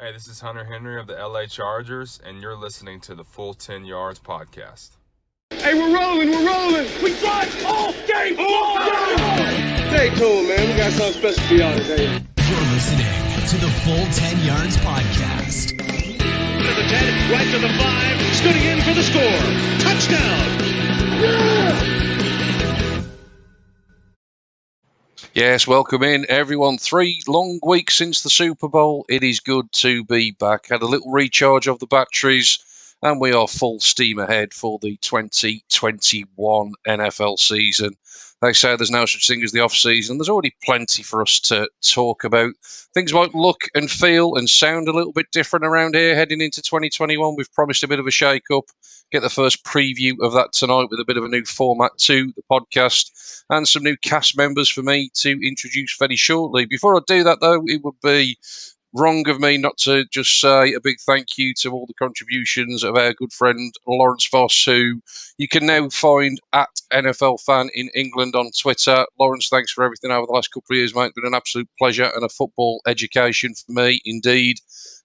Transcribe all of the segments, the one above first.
Hey, this is Hunter Henry of the LA Chargers, and you're listening to the Full 10 Yards podcast. Hey, we're rolling, we're rolling. We drive all game, all game. Stay tuned, man. We got something special for y'all today. You're listening to the Full 10 Yards podcast. To the 10, right to the 5, scooting in for the score. Touchdown. Yeah! Yes, welcome in everyone. Three long weeks since the Super Bowl. It is good to be back. Had a little recharge of the batteries, and we are full steam ahead for the 2021 NFL season. They say there's no such thing as the off season. There's already plenty for us to talk about. Things might look and feel and sound a little bit different around here heading into 2021. We've promised a bit of a shake up. Get the first preview of that tonight with a bit of a new format to the podcast and some new cast members for me to introduce very shortly. Before I do that, though, it would be wrong of me not to just say a big thank you to all the contributions of our good friend Lawrence Voss, who you can now find at NFL Fan in England on Twitter. Lawrence, thanks for everything over the last couple of years, mate. It's been an absolute pleasure and a football education for me, indeed.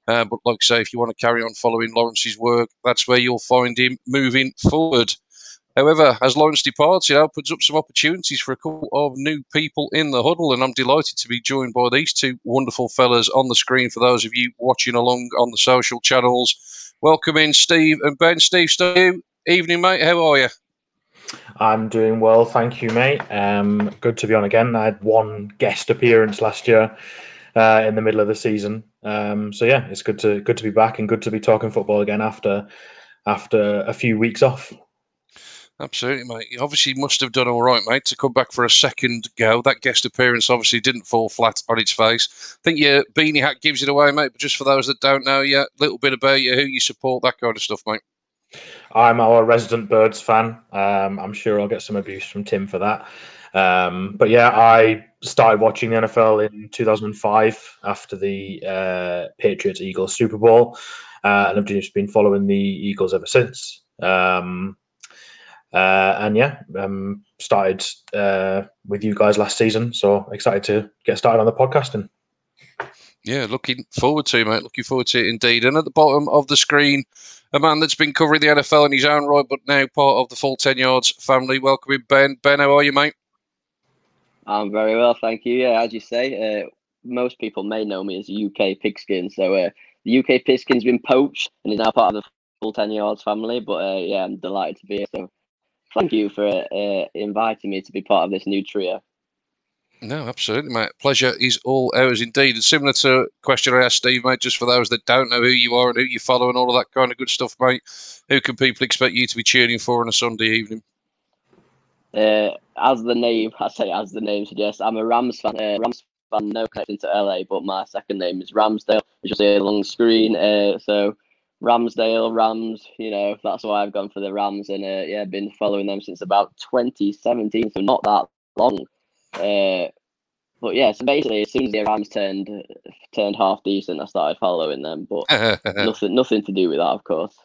Uh, but like I say, if you want to carry on following Lawrence's work, that's where you'll find him moving forward. However, as Lawrence departs, it opens up some opportunities for a couple of new people in the huddle, and I'm delighted to be joined by these two wonderful fellas on the screen for those of you watching along on the social channels. Welcome in, Steve and Ben. Steve, Steve, evening, mate. How are you? I'm doing well, thank you, mate. Um, good to be on again. I had one guest appearance last year uh, in the middle of the season, um, so yeah, it's good to good to be back and good to be talking football again after after a few weeks off. Absolutely, mate. You obviously must have done all right, mate, to come back for a second go. That guest appearance obviously didn't fall flat on its face. I think your beanie hat gives it away, mate. But just for those that don't know yet, a little bit about you, who you support, that kind of stuff, mate. I'm our resident Birds fan. Um, I'm sure I'll get some abuse from Tim for that. Um, but yeah, I started watching the NFL in 2005 after the uh, Patriots Eagles Super Bowl, uh, and I've just been following the Eagles ever since. Um, uh, and yeah, um, started uh, with you guys last season. So excited to get started on the podcasting. Yeah, looking forward to it, mate. Looking forward to it indeed. And at the bottom of the screen, a man that's been covering the NFL in his own right, but now part of the full 10 yards family. Welcoming Ben. Ben, how are you, mate? I'm very well, thank you. Yeah, as you say, uh, most people may know me as UK Pigskin. So uh, the UK Pigskin's been poached and is now part of the full 10 yards family. But uh, yeah, I'm delighted to be here. So thank you for uh, inviting me to be part of this new trio. No, absolutely, mate. Pleasure is all ours indeed. And similar to question I asked Steve, mate, just for those that don't know who you are and who you follow and all of that kind of good stuff, mate, who can people expect you to be cheering for on a Sunday evening? Uh, as the name, I say as the name suggests, I'm a Rams fan. Uh, Rams fan, no connection to LA, but my second name is Ramsdale, which you'll see along the screen. Uh, so Ramsdale, Rams, you know, that's why I've gone for the Rams and uh, yeah, been following them since about 2017, so not that long. Uh, but yeah, so basically, as soon as the Rams turned turned half decent, I started following them. But nothing, nothing to do with that, of course.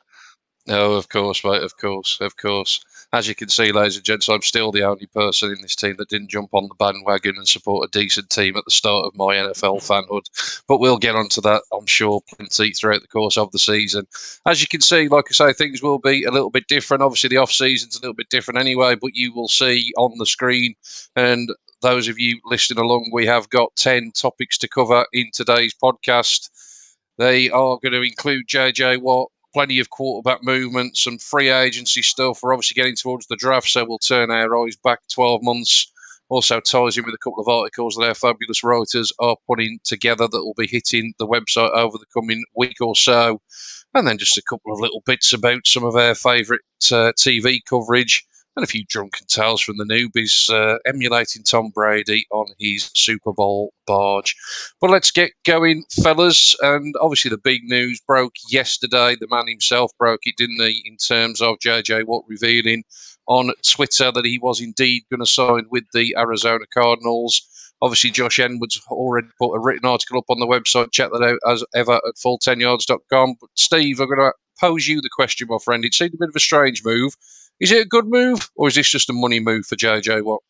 No, of course, mate. Of course, of course. As you can see, ladies and gents, I'm still the only person in this team that didn't jump on the bandwagon and support a decent team at the start of my NFL fanhood. But we'll get onto that, I'm sure, plenty throughout the course of the season. As you can see, like I say, things will be a little bit different. Obviously, the off season's a little bit different anyway, but you will see on the screen and those of you listening along, we have got 10 topics to cover in today's podcast. They are going to include JJ Watt, plenty of quarterback movement, some free agency stuff. We're obviously getting towards the draft, so we'll turn our eyes back 12 months. Also ties in with a couple of articles that our fabulous writers are putting together that will be hitting the website over the coming week or so. And then just a couple of little bits about some of our favourite uh, TV coverage and a few drunken tales from the newbies uh, emulating Tom Brady on his Super Bowl barge. But let's get going, fellas. And obviously, the big news broke yesterday. The man himself broke it, didn't he, in terms of JJ Watt revealing on Twitter that he was indeed going to sign with the Arizona Cardinals. Obviously, Josh Edwards already put a written article up on the website. Check that out as ever at full10yards.com. But Steve, I'm going to pose you the question, my friend. It seemed a bit of a strange move is it a good move, or is this just a money move for JJ Watt?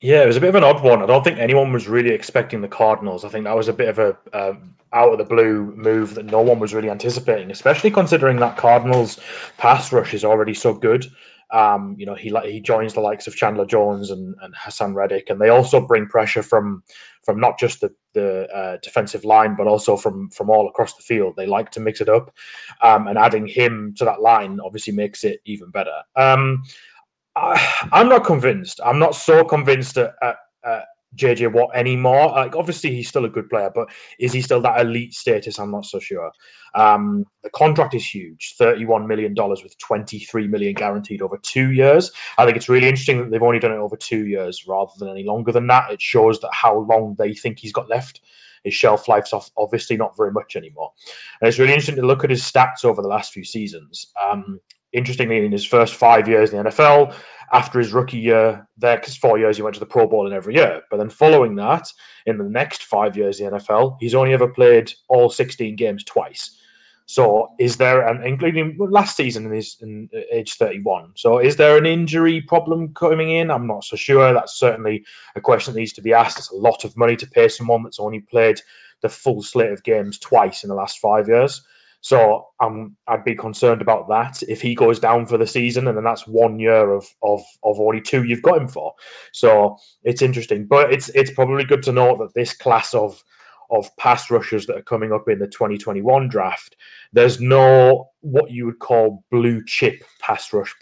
Yeah, it was a bit of an odd one. I don't think anyone was really expecting the Cardinals. I think that was a bit of a uh, out of the blue move that no one was really anticipating, especially considering that Cardinals pass rush is already so good. Um, you know, he he joins the likes of Chandler Jones and, and Haason Reddick, and they also bring pressure from from not just the the uh, defensive line, but also from from all across the field. They like to mix it up, um, and adding him to that line obviously makes it even better. Um, I, am not convinced. I'm not so convinced at, at JJ Watt anymore. Like, obviously, he's still a good player, but is he still that elite status? I'm not so sure. Um, the contract is huge $31 million with 23 million guaranteed over two years. I think it's really interesting that they've only done it over two years rather than any longer than that. It shows that how long they think he's got left. His shelf life's off, obviously not very much anymore. And it's really interesting to look at his stats over the last few seasons. Um, interestingly, in his first five years in the NFL, after his rookie year there, because four years he went to the Pro Bowl in every year. But then following that, in the next five years in the NFL, he's only ever played all 16 games twice. So is there, and including last season in his in uh, age 31. So is there an injury problem coming in? I'm not so sure. That's certainly a question that needs to be asked. It's a lot of money to pay someone that's only played the full slate of games twice in the last five years. So um, I'd be concerned about that if he goes down for the season, and then that's one year of of of only two you've got him for. So it's interesting, but it's it's probably good to note that this class of of pass rushers that are coming up in the 2021 draft, there's no what you would call blue chip pass rush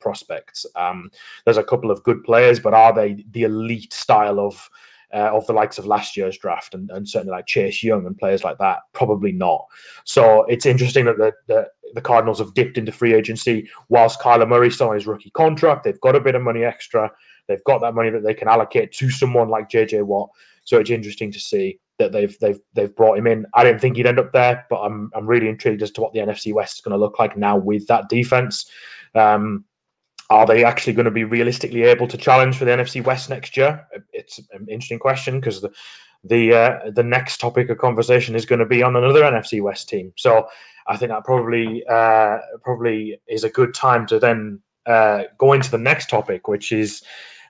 prospects. Um, there's a couple of good players, but are they the elite style of uh, of the likes of last year's draft and, and certainly like Chase Young and players like that? Probably not. So it's interesting that the, the, the Cardinals have dipped into free agency whilst Kyler Murray still on his rookie contract. They've got a bit of money extra. They've got that money that they can allocate to someone like JJ Watt. So it's interesting to see that they've they've they've brought him in. I didn't think he'd end up there, but I'm I'm really intrigued as to what the NFC West is going to look like now with that defense. Um, are they actually going to be realistically able to challenge for the NFC West next year? It's an interesting question because the the uh, the next topic of conversation is going to be on another NFC West team. So I think that probably uh, probably is a good time to then uh, go into the next topic, which is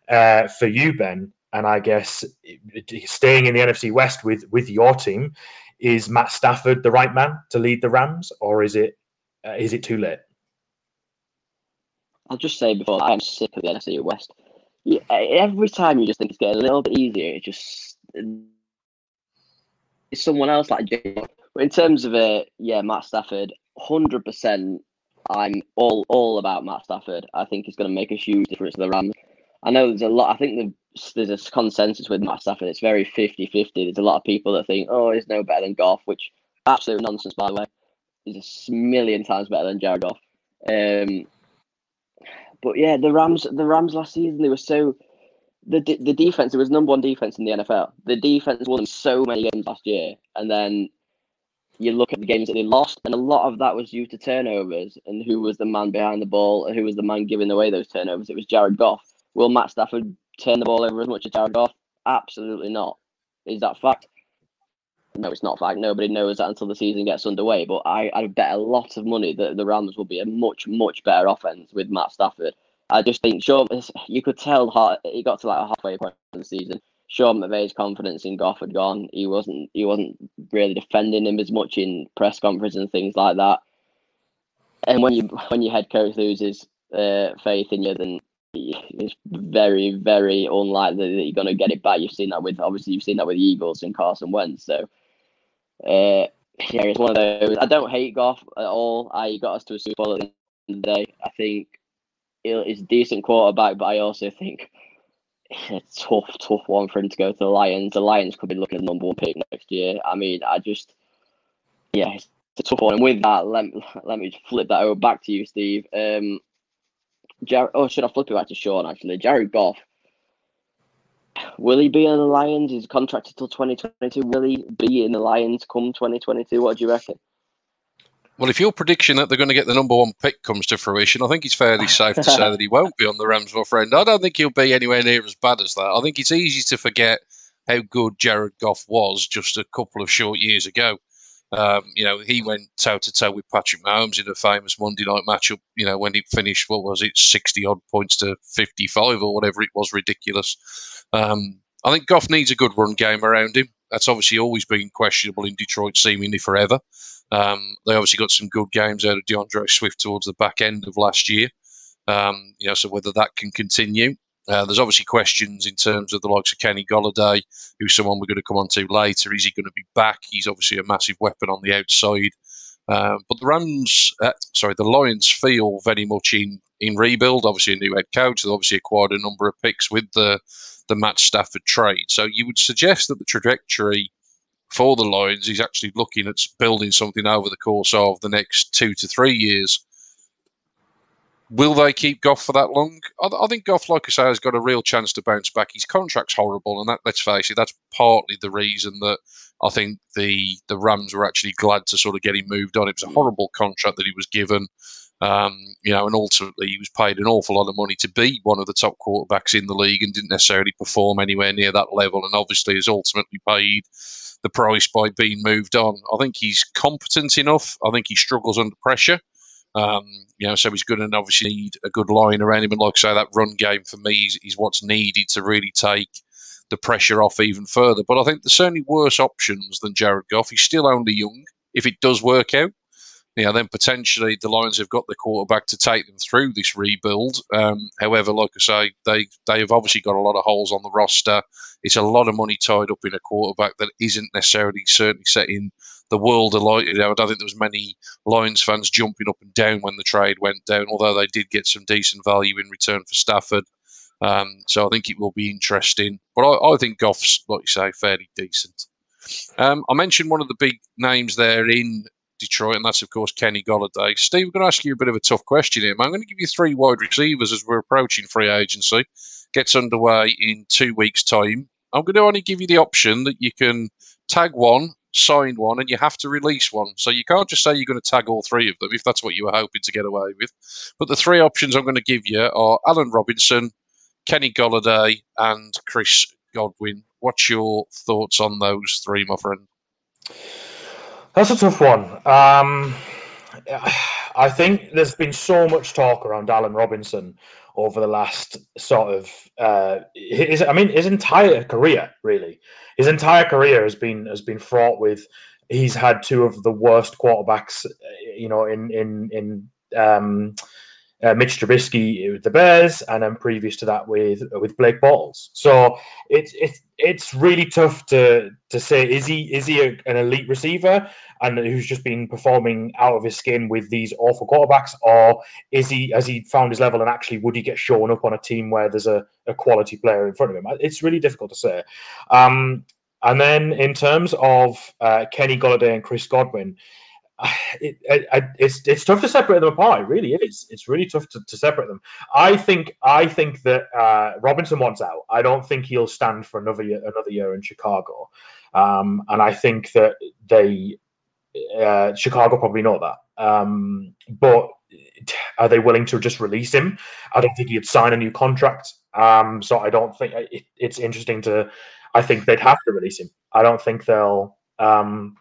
uh, for you, Ben, and I guess staying in the NFC West with with your team. Is Matt Stafford the right man to lead the Rams, or is it uh, is it too late? I'll just say before I am sick of the NFC West. Yeah, every time you just think it's getting a little bit easier, it just it's someone else like. But in terms of it, uh, yeah, Matt Stafford, hundred percent. I'm all all about Matt Stafford. I think he's going to make a huge difference to the Rams. I know there's a lot. I think there's a consensus with Matt Stafford. It's very 50-50. There's a lot of people that think, oh, he's no better than Goff, which absolute nonsense, by the way. He's a million times better than Jared Goff. Um, but yeah, the Rams, the Rams last season, they were so the the defense. It was number one defense in the NFL. The defense won so many games last year, and then you look at the games that they lost, and a lot of that was due to turnovers. And who was the man behind the ball? And who was the man giving away those turnovers? It was Jared Goff. Will Matt Stafford turn the ball over as much as Jared Goff? Absolutely not. Is that fact? No, it's not fact. Nobody knows that until the season gets underway. But I, I bet a lot of money that the Rams will be a much, much better offense with Matt Stafford. I just think Sean, you could tell he got to like a halfway point of the season. Sean McVay's confidence in Goff had gone. He wasn't he wasn't really defending him as much in press conference and things like that. And when you when your head coach loses uh, faith in you, then it's very very unlikely that you're going to get it back. You've seen that with obviously you've seen that with the Eagles and Carson Wentz. So uh, yeah, it's one of those. I don't hate Goff at all. I got us to a Super Bowl at the end of the day. I think he's a decent quarterback, but I also think it's a tough, tough one for him to go to the Lions. The Lions could be looking at the number one pick next year. I mean, I just, yeah, it's a tough one. And with that, let, let me flip that over back to you, Steve. Um, Jared, oh, should I flip it back to Sean, actually? Jared Goff Will he be in the Lions? He's contracted till 2022. Will he be in the Lions come 2022? What do you reckon? Well, if your prediction that they're going to get the number one pick comes to fruition, I think it's fairly safe to say that he won't be on the Rams, my friend. I don't think he'll be anywhere near as bad as that. I think it's easy to forget how good Jared Goff was just a couple of short years ago. Um, you know, he went toe to toe with Patrick Mahomes in a famous Monday night matchup. You know, when he finished, what was it, sixty odd points to fifty five or whatever it was, ridiculous. Um, I think Goff needs a good run game around him. That's obviously always been questionable in Detroit, seemingly forever. Um, they obviously got some good games out of D'Andre Swift towards the back end of last year. Um, you know, so whether that can continue. Uh, there's obviously questions in terms of the likes of Kenny Golladay, who's someone we're going to come on to later. Is he going to be back? He's obviously a massive weapon on the outside. Uh, but the Rams, uh, sorry, the Lions feel very much in, in rebuild. Obviously, a new head coach. They've obviously acquired a number of picks with the the Matt Stafford trade. So you would suggest that the trajectory for the Lions is actually looking at building something over the course of the next two to three years Will they keep Goff for that long? I, think Goff, like I say, has got a real chance to bounce back. His contract's horrible, and that, let's face it, that's partly the reason that I think the the Rams were actually glad to sort of get him moved on. It was a horrible contract that he was given, um, you know, and ultimately he was paid an awful lot of money to be one of the top quarterbacks in the league and didn't necessarily perform anywhere near that level, and obviously has ultimately paid the price by being moved on. I think he's competent enough. I think he struggles under pressure. Um, you know, so he's going to obviously need a good line around him. And like I say, that run game for me is, is what's needed to really take the pressure off even further. But I think there's certainly worse options than Jared Goff. He's still only young. If it does work out, you know, then potentially the Lions have got the quarterback to take them through this rebuild. Um, however, like I say, they they have obviously got a lot of holes on the roster. It's a lot of money tied up in a quarterback that isn't necessarily certainly setting the world alight. You know, I don't think there was many Lions fans jumping up and down when the trade went down, although they did get some decent value in return for Stafford. Um, so I think it will be interesting. But I, I think Goff's, like you say, fairly decent. Um, I mentioned one of the big names there in Detroit, and that's, of course, Kenny Golladay. Steve, I'm going to ask you a bit of a tough question here. I'm going to give you three wide receivers as we're approaching free agency. Gets underway in two weeks' time. I'm going to only give you the option that you can tag one sign one and you have to release one. So you can't just say you're going to tag all three of them if that's what you were hoping to get away with. But the three options I'm going to give you are Allen Robinson, Kenny Golladay, and Chris Godwin. What's your thoughts on those three, my friend? That's a tough one. Um, I think there's been so much talk around Allen Robinson over the last sort of uh, his, I mean his entire career really his entire career has been has been fraught with he's had two of the worst quarterbacks you know in in in um, uh, Mitch Trubisky with the Bears, and then previous to that with with Blake Bortles. So it's it's it's really tough to to say is he is he a, an elite receiver and who's just been performing out of his skin with these awful quarterbacks, or is he has he found his level and actually would he get shown up on a team where there's a, a quality player in front of him? It's really difficult to say. Um, and then in terms of uh, Kenny Golladay and Chris Godwin, it, it, it's it's tough to separate them apart. It really is. It's really tough to, to separate them. I think I think that uh, Robinson wants out. I don't think he'll stand for another year, another year in Chicago, um, and I think that they uh, Chicago probably know that. Um, but are they willing to just release him? I don't think he'd sign a new contract. Um, so I don't think it, it's interesting to. I think they'd have to release him. I don't think they'll. Um,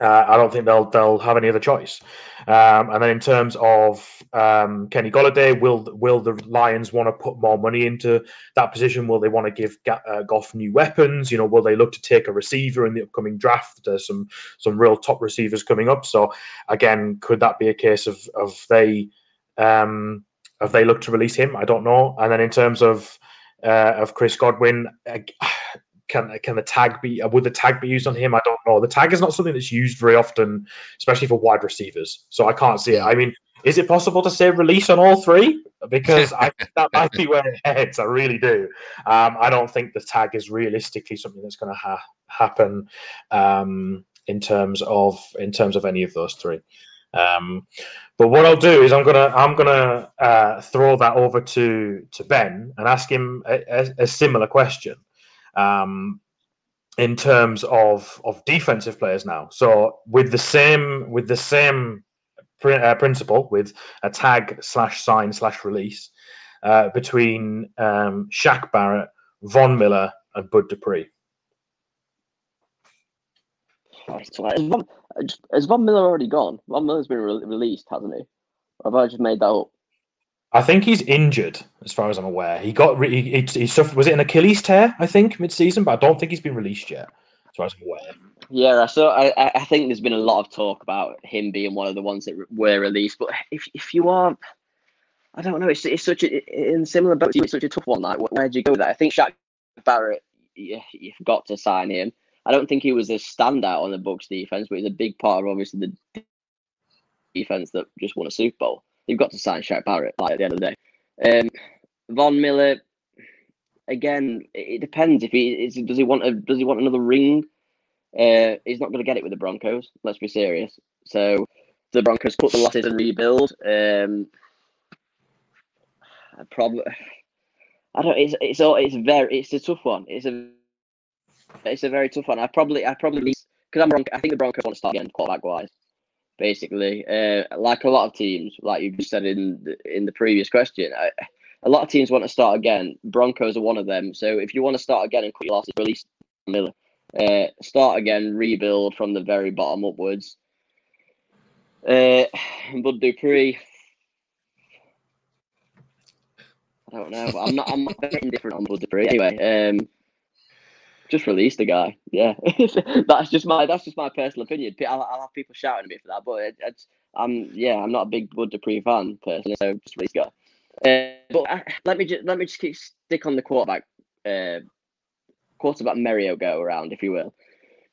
uh, I don't think they'll they'll have any other choice. Um, and then in terms of um, Kenny Golladay, will will the Lions want to put more money into that position? Will they want to give uh, Goff new weapons? You know, will they look to take a receiver in the upcoming draft? There's some some real top receivers coming up. So again, could that be a case of of they um, have they looked to release him? I don't know. And then in terms of uh, of Chris Godwin. Can can the tag be would the tag be used on him? I don't know. The tag is not something that's used very often, especially for wide receivers. So I can't see it. I mean, is it possible to say release on all three? Because I that might be where it heads. I really do. Um, I don't think the tag is realistically something that's going to ha- happen um, in terms of in terms of any of those three. Um, but what I'll do is I'm gonna I'm gonna uh, throw that over to to Ben and ask him a, a, a similar question um, in terms of of defensive players now. So with the same with the same pr- uh, principle with a tag slash sign slash release uh, between um, Shaq Barrett, Von Miller, and Bud Dupree. Is Von, Von Miller already gone? Von Miller's been re- released, hasn't he? Or have I just made that up? I think he's injured, as far as I'm aware. He got re- he, he, suffered. Was it an Achilles tear? I think mid-season, but I don't think he's been released yet, as far as I'm aware. Yeah, so I, I think there's been a lot of talk about him being one of the ones that were released. But if if you aren't, I don't know. It's, it's such a in similar boat. It's such a tough one. Like where'd you go with that? I think Shaq Barrett. You, you've got to sign him. I don't think he was a standout on the Bucs defense, but he's a big part of obviously the defense that just won a Super Bowl. You've got to sign Shaq Barrett like, at the end of the day. Um, Von Miller, again, it depends. If he is, does he want a does he want another ring? Uh, he's not going to get it with the Broncos. Let's be serious. So the Broncos cut the losses and rebuild. Um, probably, I don't. It's it's all. It's very. It's a tough one. It's a. It's a very tough one. I probably. I probably because I'm. wrong. I think the Broncos want to start again quarterback wise. Basically, uh, like a lot of teams, like you just said in the, in the previous question, I, a lot of teams want to start again. Broncos are one of them. So if you want to start again and cut your losses, release Miller. Uh, start again, rebuild from the very bottom upwards. Uh, Bud Dupree. I don't know. I'm not. I'm not very indifferent on Bud Dupree. Anyway, um, just release the guy. Yeah, that's just my that's just my personal opinion. I'll, I'll have people shouting at me for that, but it, it's I'm yeah I'm not a big Bud Dupree fan personally, so just release the guy. Uh, but uh, let me just let me just keep stick on the quarterback uh, quarterback merry go around, if you will,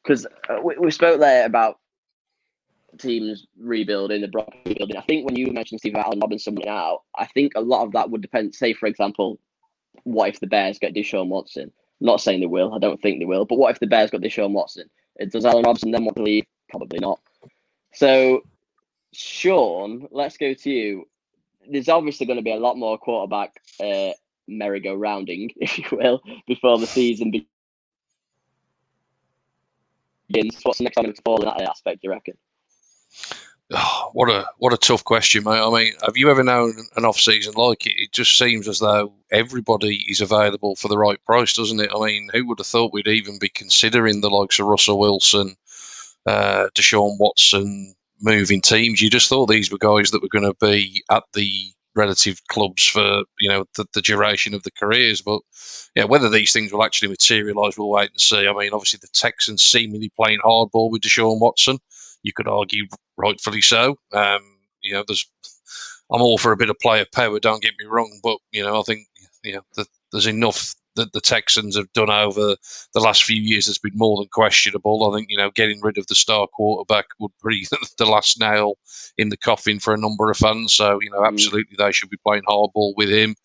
because uh, we, we spoke there about teams rebuilding, the Broncos rebuilding. I think when you mentioned Steve Allen Robinson out, I think a lot of that would depend. Say, for example, what if the Bears get Deshaun Watson? Not saying they will. I don't think they will. But what if the Bears got Deshaun Watson? Does Allen Robinson then want to leave? Probably not. So, Sean, let's go to you. There's obviously going to be a lot more quarterback uh, merry-go-rounding, if you will, before the season begins begins, what's the next time to fall in that aspect? You reckon? What a what a tough question, mate. I mean, have you ever known an off season like it? It just seems as though everybody is available for the right price, doesn't it? I mean, who would have thought we'd even be considering the likes of Russell Wilson, uh, Deshaun Watson moving teams? You just thought these were guys that were going to be at the relative clubs for you know the, the duration of the careers. But yeah, whether these things will actually materialise, we'll wait and see. I mean, obviously the Texans seemingly playing hardball with Deshaun Watson. You could argue rightfully so. Um, you know, there's I'm all for a bit of player power. Don't get me wrong, but you know, I think you know the, there's enough that the Texans have done over the last few years that's been more than questionable. I think you know getting rid of the star quarterback would be the last nail in the coffin for a number of fans. So you know, mm. absolutely, they should be playing hardball with him.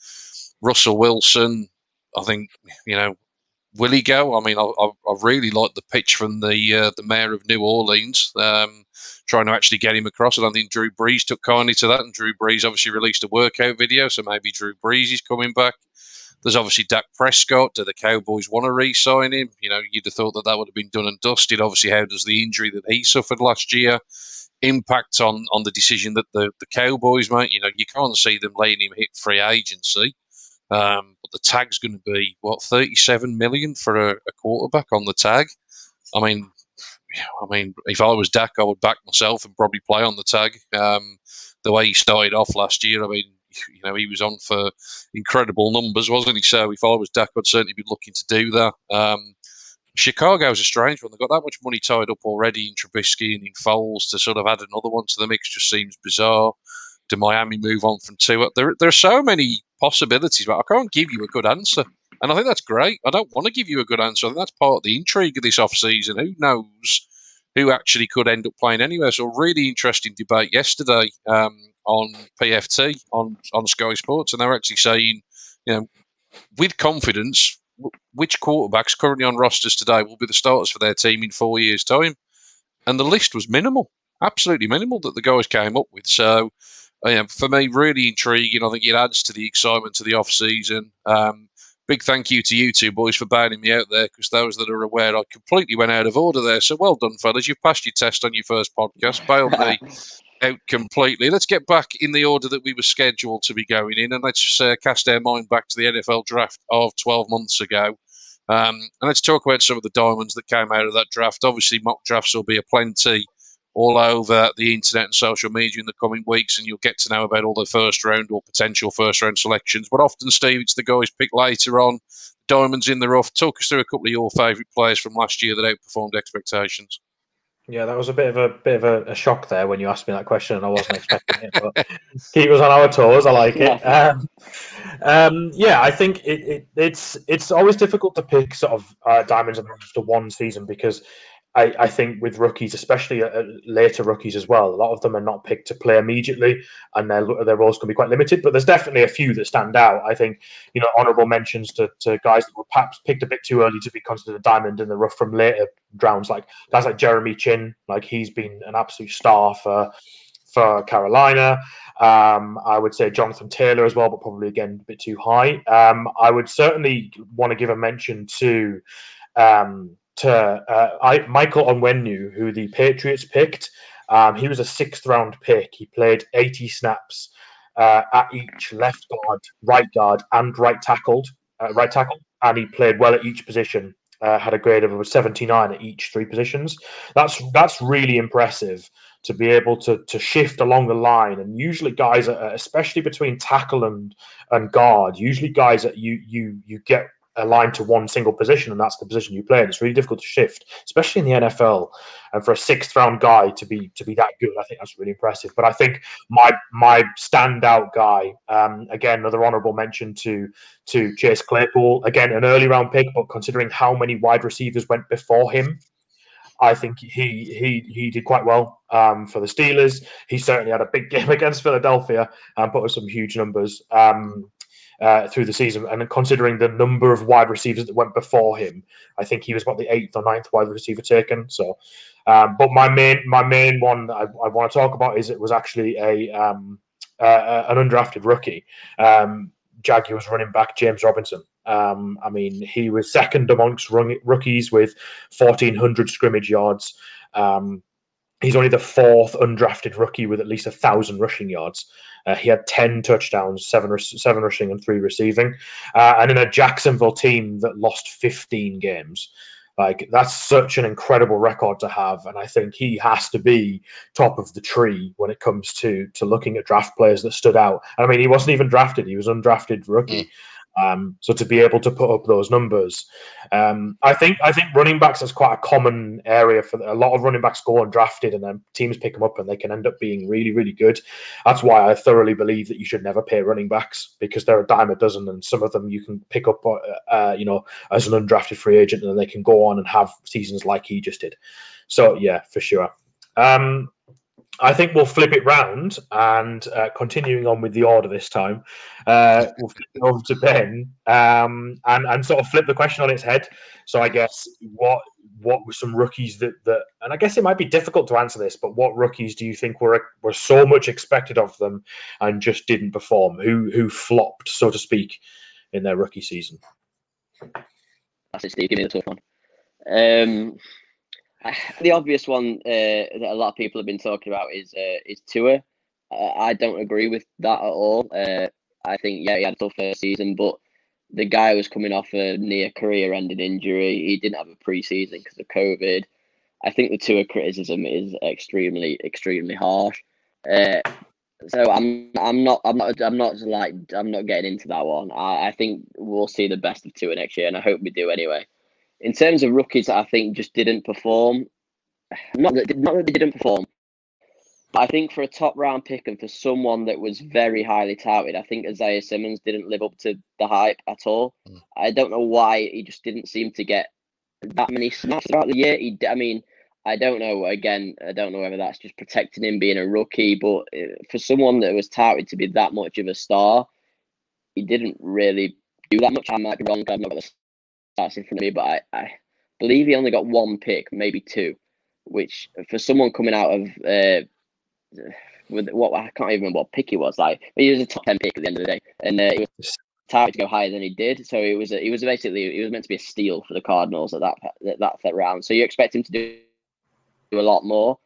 Russell Wilson, I think you know, will he go? I mean, I, I, really like the pitch from the uh, the mayor of New Orleans. Um, trying to actually get him across. I think Drew Brees took kindly to that, and Drew Brees obviously released a workout video, so maybe Drew Brees is coming back. There's obviously Dak Prescott. Do the Cowboys want to re-sign him? You know, you'd have thought that that would have been done and dusted. Obviously, how does the injury that he suffered last year impact on on the decision that the the Cowboys make? You know, you can't see them letting him hit free agency. Um, but the tag's going to be what 37 million for a, a quarterback on the tag. I mean, I mean, if I was Dak, I would back myself and probably play on the tag. Um, the way he started off last year, I mean, you know, he was on for incredible numbers, wasn't he? So if I was Dak, I'd certainly be looking to do that. Um, Chicago's a strange one. They've got that much money tied up already in Trubisky and in Foles to sort of add another one to the mix just seems bizarre. Do Miami move on from Tua? There, there are so many possibilities, but I can't give you a good answer. And I think that's great. I don't want to give you a good answer. I think that's part of the intrigue of this offseason. Who knows who actually could end up playing anywhere? So, really interesting debate yesterday um, on PFT on on Sky Sports, and they were actually saying, you know, with confidence, which quarterbacks currently on rosters today will be the starters for their team in four years' time? And the list was minimal, absolutely minimal that the guys came up with. So, for me, really intriguing. I think it adds to the excitement to the off season. Um, big thank you to you two boys for bailing me out there because those that are aware, I completely went out of order there. So well done, fellas. You've passed your test on your first podcast. Bailed me out completely. Let's get back in the order that we were scheduled to be going in, and let's uh, cast our mind back to the NFL draft of 12 months ago. Um, and let's talk about some of the diamonds that came out of that draft. Obviously, mock drafts will be aplenty all over the internet and social media in the coming weeks, and you'll get to know about all the first round or potential first round selections. But often, Steve, it's the guys picked later on, diamonds in the rough. Talk us through a couple of your favourite players from last year that outperformed expectations. Yeah, that was a bit of a bit of a, a, shock there when you asked me that question, and I wasn't expecting it. But keep us on our toes. I like it. Um, um, yeah, I think it, it, it's it's always difficult to pick sort of uh, diamonds and after one season because I, I think with rookies, especially uh, later rookies as well, a lot of them are not picked to play immediately, and their their roles can be quite limited. But there's definitely a few that stand out. I think you know honourable mentions to, to guys that were perhaps picked a bit too early to be considered a diamond in the rough from later rounds, like guys like Jeremy Chinn. like he's been an absolute star for for Carolina. Um, I would say Jonathan Taylor as well, but probably again a bit too high. Um, I would certainly want to give a mention to. Um, to uh, I, Michael Onwenu, who the Patriots picked. Um, he was a sixth round pick. He played 80 snaps uh, at each left guard, right guard, and right tackled, uh, right tackle, and he played well at each position. Uh, had a grade of 79 at each three positions. That's that's really impressive to be able to to shift along the line. And usually, guys, especially between tackle and and guard, usually guys that you you you get aligned to one single position, and that's the position you play. And it's really difficult to shift, especially in the NFL. And for a sixth round guy to be to be that good, I think that's really impressive. But I think my my standout guy, um, again, another honourable mention to to Chase Claypool, again an early round pick, but considering how many wide receivers went before him. I think he he he did quite well um, for the Steelers. He certainly had a big game against Philadelphia and put up some huge numbers. Um, uh, through the season. And considering the number of wide receivers that went before him, I think he was about the eighth or ninth wide receiver taken. So, um, but my main my main one I, I, want to talk about is it was actually a um, uh, an undrafted rookie. Um, Jaguars running back James Robinson. Um, I mean, he was second amongst rookies with 1,400 scrimmage yards. Um, he's only the fourth undrafted rookie with at least a thousand rushing yards. Uh, he had 10 touchdowns, seven, seven rushing, and three receiving. Uh, and in a Jacksonville team that lost 15 games. Like, that's such an incredible record to have. And I think he has to be top of the tree when it comes to, to looking at draft players that stood out. I mean, he wasn't even drafted, he was undrafted rookie. Um, so to be able to put up those numbers, um, I think I think running backs is quite a common area for a lot of running backs go undrafted and then teams pick them up and they can end up being really really good. That's why I thoroughly believe that you should never pay running backs because they're a dime a dozen and some of them you can pick up, uh, uh, you know, as an undrafted free agent and then they can go on and have seasons like he just did. So yeah, for sure. Um, I think we'll flip it round and uh, continuing on with the order this time, uh, we'll flip it over to Ben um, and and sort of flip the question on its head. So I guess what what were some rookies that that and I guess it might be difficult to answer this, but what rookies do you think were were so much expected of them and just didn't perform? Who who flopped, so to speak, in their rookie season? That's it, Steve. Give me the tough one. Um, the obvious one uh, that a lot of people have been talking about is uh, is Tua. Uh, I don't agree with that at all. Uh, I think yeah, he had a tough first season, but the guy was coming off a near career-ending injury. He didn't have a preseason because of COVID. I think the Tua criticism is extremely, extremely harsh. Uh, so I'm, I'm not, I'm not, I'm not like, I'm not getting into that one. I, I think we'll see the best of Tua next year, and I hope we do anyway in terms of rookies that I think just didn't perform, not that not that they didn't perform, but I think for a top round pick and for someone that was very highly touted, I think Isaiah Simmons didn't live up to the hype at all. Mm. I don't know why he just didn't seem to get that many snaps throughout the year. He, I mean, I don't know. Again, I don't know whether that's just protecting him being a rookie, but uh, for someone that was touted to be that much of a star, he didn't really do that much. I might be wrong. I've not got the in front of me, but I, I believe he only got one pick, maybe two, which for someone coming out of uh, with what I can't even remember what pick he was like. But he was a top ten pick at the end of the day, and uh, he was targeted to go higher than he did. So it was a, he was basically he was meant to be a steal for the Cardinals at that that that round. So you expect him to do, do a lot more.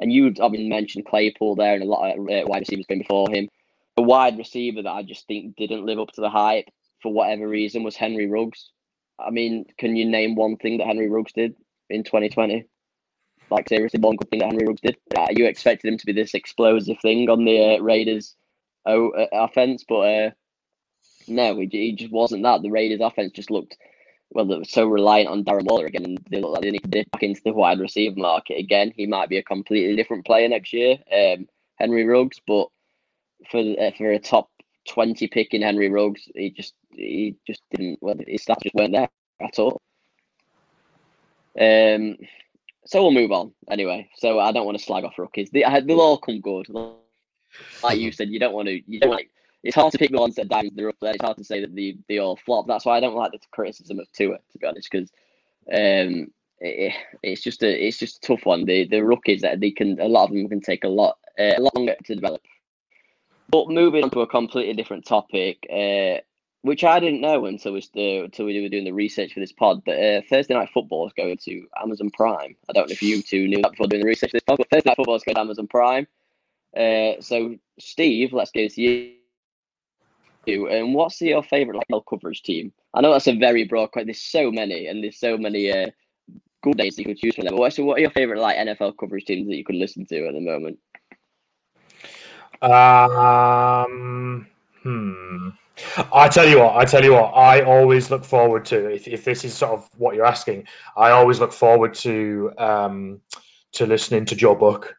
And you obviously mentioned Claypool there, and a lot of uh, wide receivers been before him. The wide receiver that I just think didn't live up to the hype for whatever reason was Henry Ruggs. I mean, can you name one thing that Henry Ruggs did in 2020? like seriously one good thing that Henry Ruggs did. Uh, you expected him to be this explosive thing on the uh, Raiders oh, uh, offense, but uh, no, he, he just wasn't that. The Raiders offense just looked well, they were so reliant on Darren Waller again, and they look like they need to dip back into the wide receiver market again. He might be a completely different player next year, um, Henry Ruggs, but for uh, for a top twenty pick in Henry Ruggs, he just he just didn't. Well, his stats just weren't there at all. Um, so we'll move on anyway. So I don't want to slag off rookies. They, they'll all come good. Like you said, you don't want to. You don't want. It's hard to pick the ones that there. It's hard to say that they, they all flop. That's why I don't like the criticism of Tua, to be honest, because um, it, it's just a it's just a tough one. The the rookies that they can a lot of them can take a lot uh, longer to develop. But moving on to a completely different topic, uh, which I didn't know until we uh, until we were doing the research for this pod. But uh, Thursday night football is going to Amazon Prime. I don't know if you two knew that before doing the research for this pod, but Thursday night football is going to Amazon Prime. Uh, so Steve, let's go to you. And what's your favourite like coverage team? I know that's a very broad question. There's so many, and there's so many uh, good days you could choose from them. But what's, what are your favourite like NFL coverage teams that you could listen to at the moment? Um, hmm. I tell you what, I tell you what, I always look forward to if, if this is sort of what you're asking, I always look forward to um, to listening to Joe Buck.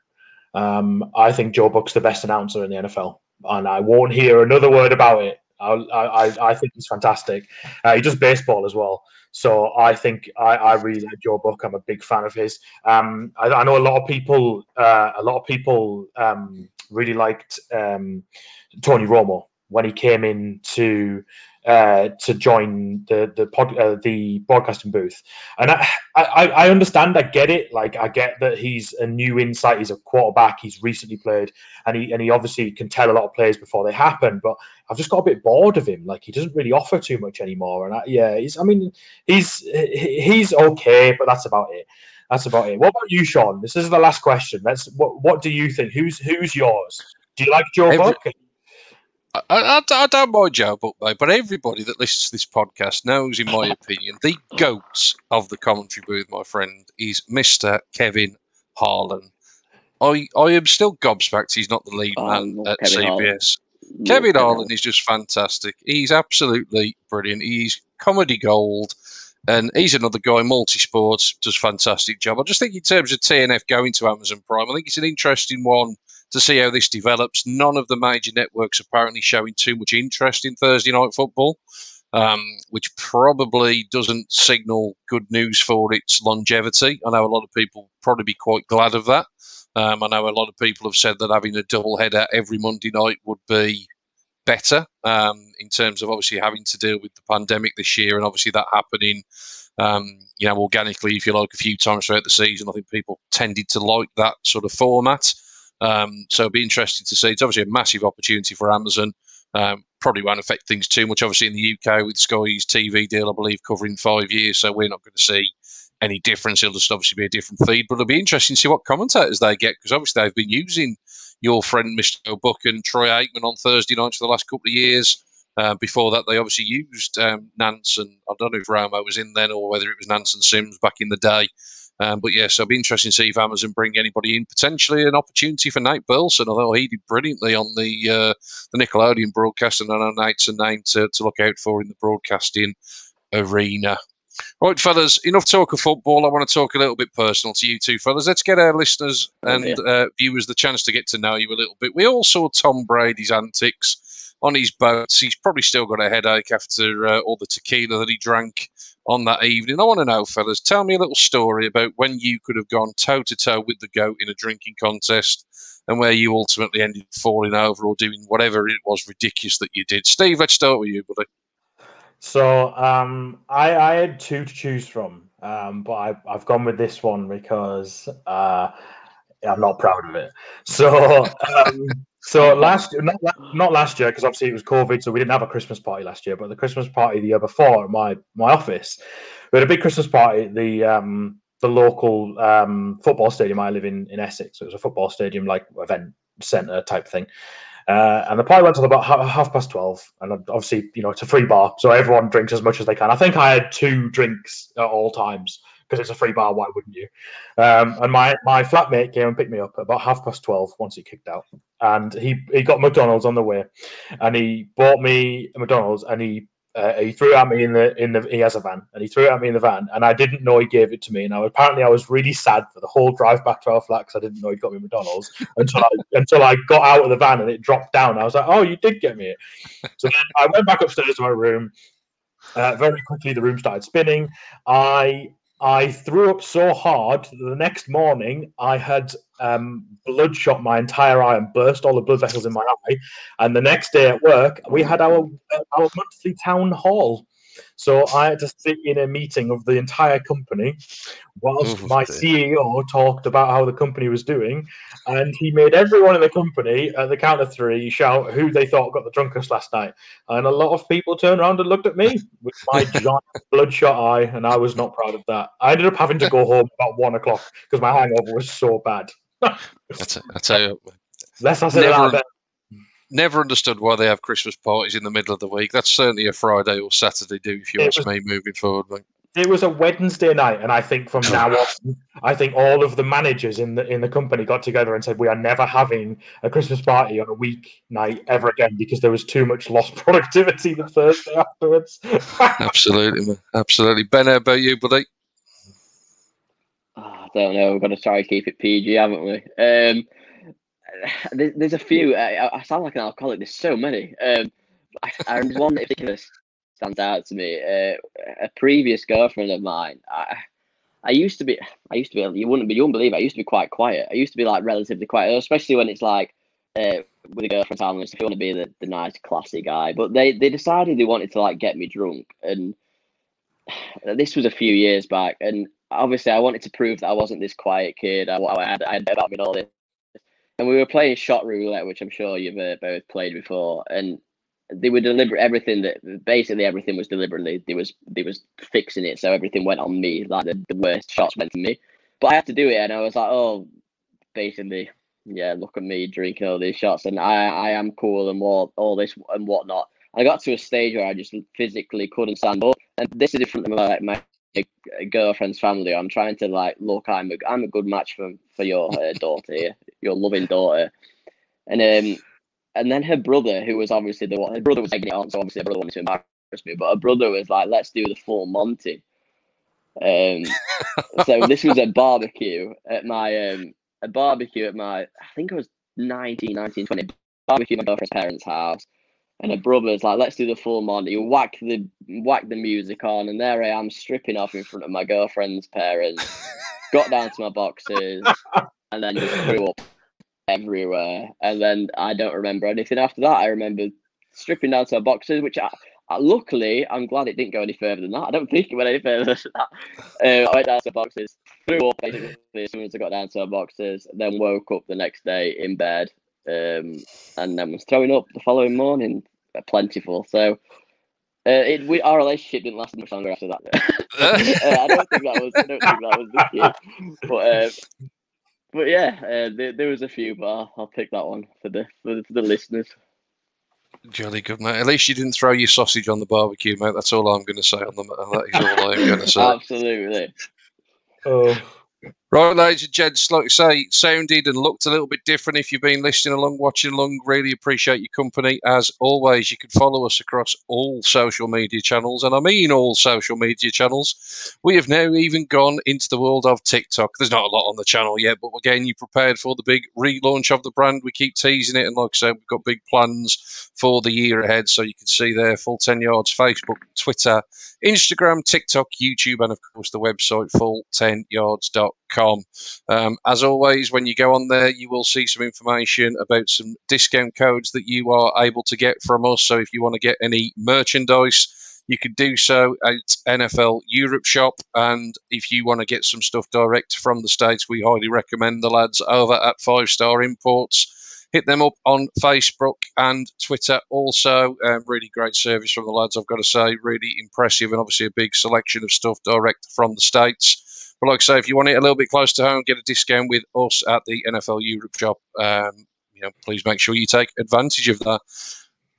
Um, I think Joe Buck's the best announcer in the NFL, and I won't hear another word about it. I I, I think he's fantastic. Uh, he does baseball as well, so I think I, I really like Joe Buck. I'm a big fan of his. Um, I, I know a lot of people, uh, a lot of people um, really liked um, Tony Romo when he came in to uh, to join the the pod, uh, the broadcasting booth, and I, I I understand, I get it. Like I get that he's a new insight. He's a quarterback. He's recently played, and he and he obviously can tell a lot of players before they happen. But I've just got a bit bored of him. Like he doesn't really offer too much anymore. And I, yeah, he's. I mean, he's he's okay, but that's about it. That's about it. What about you, Sean? This is the last question. Let's. What What do you think? Who's Who's yours? Do you like Joe Every- Buck? I, I, I don't mind Joe Buck, mate, but everybody that listens to this podcast knows, in my opinion, the goat of the commentary booth, my friend, is Mr. Kevin Harlan. I, I am still gobsmacked he's not the lead Oh, man at Kevin CBS. Love Kevin Harlan. Harlan is just fantastic. He's absolutely brilliant. He's comedy gold. And he's another guy, multi sports, does fantastic job. I just think, in terms of TNF going to Amazon Prime, I think it's an interesting one to see how this develops. None of the major networks apparently showing too much interest in Thursday night football, um, which probably doesn't signal good news for its longevity. I know a lot of people probably be quite glad of that. Um, I know a lot of people have said that having a double header every Monday night would be better um, in terms of obviously having to deal with the pandemic this year and obviously that happening um, you know organically if you like a few times throughout the season. I think people tended to like that sort of format. Um, so it'll be interesting to see. It's obviously a massive opportunity for amazon. Um, probably won't affect things too much obviously in the uk with sky's tv deal i believe covering five years. So we're not going to see any difference. It'll just obviously be a different feed but it'll be interesting to see what commentators they get because obviously they've been using your friend Mr. Buck and Troy Aikman on Thursday nights for the last couple of years. Uh, before that, they obviously used um, Nantz and I don't know if Romo was in then or whether it was Nantz and Simms back in the day. Um, but yes, it'll be interesting to see if Amazon bring anybody in. Potentially an opportunity for Nate Burleson, although he did brilliantly on the uh, the Nickelodeon broadcast, and I know Nate's a name to, to look out for in the broadcasting arena. Right, fellas, enough talk of football. I want to talk a little bit personal to you two fellas. Let's get our listeners and uh, viewers the chance to get to know you a little bit. We all saw Tom Brady's antics on his boats. He's probably still got a headache after uh, all the tequila that he drank on that evening. I want to know, fellas, tell me a little story about when you could have gone toe to toe with the goat in a drinking contest and where you ultimately ended up falling over or doing whatever it was ridiculous that you did. Steve, let's start with you, buddy. So um, I, I had two to choose from, um, but I, I've gone with this one because uh, I'm not proud of it. So um, so last not, not last year because obviously it was COVID, so we didn't have a Christmas party last year. But the Christmas party the year before at my my office, we had a big Christmas party. at The um, the local um, football stadium I live in in Essex. So it was a football stadium like event centre type thing. Uh, and the party went till about half, past 12. And obviously, you know, it's a free bar. So everyone drinks as much as they can. I think I had two drinks at all times because it's a free bar. Why wouldn't you? Um, and my my flatmate came and picked me up about half past twelve once he kicked out, and he he got McDonald's on the way, and he bought me a McDonald's, and he uh, he threw it at me in the in the he has a van and he threw it at me in the van and I didn't know he gave it to me. And I, apparently I was really sad for the whole drive back to our flat because I didn't know he got me McDonald's until I until I got out of the van and it dropped down. I was like oh you did get me it. So then I went back upstairs to my room. Uh, very quickly the room started spinning. I I threw up so hard that the next morning I had um, bloodshot my entire eye and burst all the blood vessels in my eye. And the next day at work, we had our our monthly town hall. So I had to sit in a meeting of the entire company whilst my dear. CEO talked about how the company was doing. And he made everyone in the company at the count of three shout who they thought got the drunkest last night. And a lot of people turned around and looked at me with my giant bloodshot eye, and I was not proud of that. I ended up having to go home about one o'clock because my hangover was so bad. I, t- I tell you, Less I said Never- about that. Never understood why they have Christmas parties in the middle of the week. That's certainly a Friday or Saturday do, if you It ask was- me, moving forward. Mate. It was a Wednesday night, and I think from now on, I think all of the managers in the in the company got together and said we are never having a Christmas party on a week night ever again because there was too much lost productivity the Thursday afterwards. Absolutely, man. Absolutely. Ben, how about you, buddy? Oh, I don't know. We're going to try and keep it PG, haven't we? Um, there, there's a few. I, I sound like an alcoholic. There's so many. Um, I, I, one that particular stands out to me. Uh, a previous girlfriend of mine. I, I used to be. I used to be. You wouldn't be. You wouldn't believe. It, I used to be quite quiet. I used to be like relatively quiet, especially when it's like uh, with a girlfriend you want to be the, the nice, classy guy, but they they decided they wanted to like get me drunk, and this was a few years back, and obviously I wanted to prove that I wasn't this quiet kid. I, I had I had about me and all this, and we were playing shot roulette, which I'm sure you've uh, both played before, and they were deliberate. Everything that basically everything was deliberately. They was they was fixing it, so everything went on me. Like the, the worst shots went to me, but I had to do it, and I was like, oh, basically, yeah, look at me drinking all these shots, and I I am cool and all all this and whatnot. I got to a stage where I just physically couldn't stand up, and this is different than like my girlfriend's family. I'm trying to like look. I'm a I'm a good match for for your uh, daughter, here, your loving daughter, and um and then her brother, who was obviously the one, her brother was taking it on, so obviously her brother wanted to embarrass me, but her brother was like, "Let's do the full Monty." Um, so this was a barbecue at my um a barbecue at my I think it was 19, 19, 20 barbecue at my girlfriend's parents' house. And her brother's like, let's do the full Monty. You whack the whack the music on, and there I am stripping off in front of my girlfriend's parents. got down to my boxes, and then just threw up everywhere. And then I don't remember anything after that. I remember stripping down to my boxes, which I, I, luckily I'm glad it didn't go any further than that. I don't think it went any further than that. Uh, I went down to my boxes, threw up basically as soon as I got down to my boxes, then woke up the next day in bed, um, and then was throwing up the following morning, uh, plentiful. So. Uh, it, we, our relationship didn't last much longer after that. uh, I don't think that was. I don't think that was the key. But uh, but yeah, uh, there, there was a few, but I'll, I'll pick that one for the for the, for the listeners. Jolly good, mate. At least you didn't throw your sausage on the barbecue, mate. That's all I'm going to say on the matter. That is all I'm going to say. Absolutely. Oh, Right, ladies and gents, like I say, sounded and looked a little bit different. If you've been listening along, watching along, really appreciate your company. As always, you can follow us across all social media channels, and I mean all social media channels. We have now even gone into the world of TikTok. There's not a lot on the channel yet, but again, you prepared for the big relaunch of the brand. We keep teasing it, and like I said, we've got big plans for the year ahead. So you can see there, full 10 yards, Facebook, Twitter, Instagram, TikTok, YouTube, and of course the website full10yards.com. Um, as always, when you go on there, you will see some information about some discount codes that you are able to get from us. So if you want to get any merchandise, you can do so at NFL Europe Shop. And if you want to get some stuff direct from the States, we highly recommend the lads over at Five Star Imports hit them up on Facebook and Twitter. Also, um, really great service from the lads. I've got to say, really impressive, and obviously a big selection of stuff direct from the states. But like I say, if you want it a little bit close to home, get a discount with us at the NFL Europe shop. Um, you know, please make sure you take advantage of that.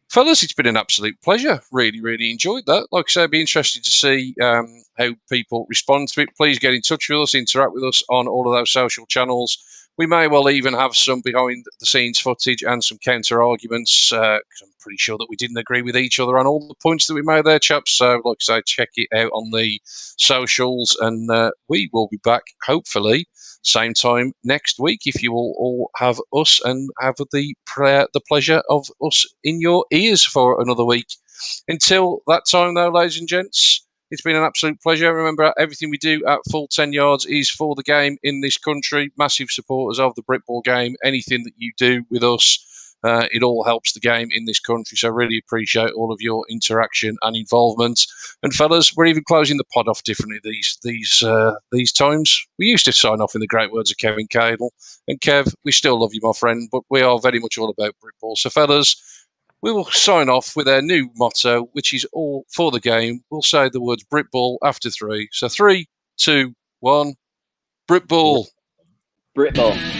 fellas, it's been an absolute pleasure. Really, really enjoyed that. Like I say, I'd be interested to see um, how people respond to it. Please get in touch with us, interact with us on all of those social channels. We may well even have some behind the scenes footage and some counter arguments. Uh, I'm pretty sure that we didn't agree with each other on all the points that we made there, chaps. So, like I say, check it out on the socials, and uh, we will be back hopefully same time next week if you will all have us and have the prayer, the pleasure of us in your ears for another week. Until that time, though, ladies and gents, it's been an absolute pleasure. Remember, everything we do at full 10 yards is for the game in this country. Massive supporters of the Britball game. Anything that you do with us, uh, it all helps the game in this country. So, really appreciate all of your interaction and involvement. And, fellas, we're even closing the pod off differently these these uh, these times. We used to sign off in the great words of Kevin Cadle. And, Kev, we still love you, my friend, but we are very much all about Britball. So, fellas, we will sign off with our new motto, which is all for the game. We'll say the words Britball after three. So three, two, one. Britball. Britball.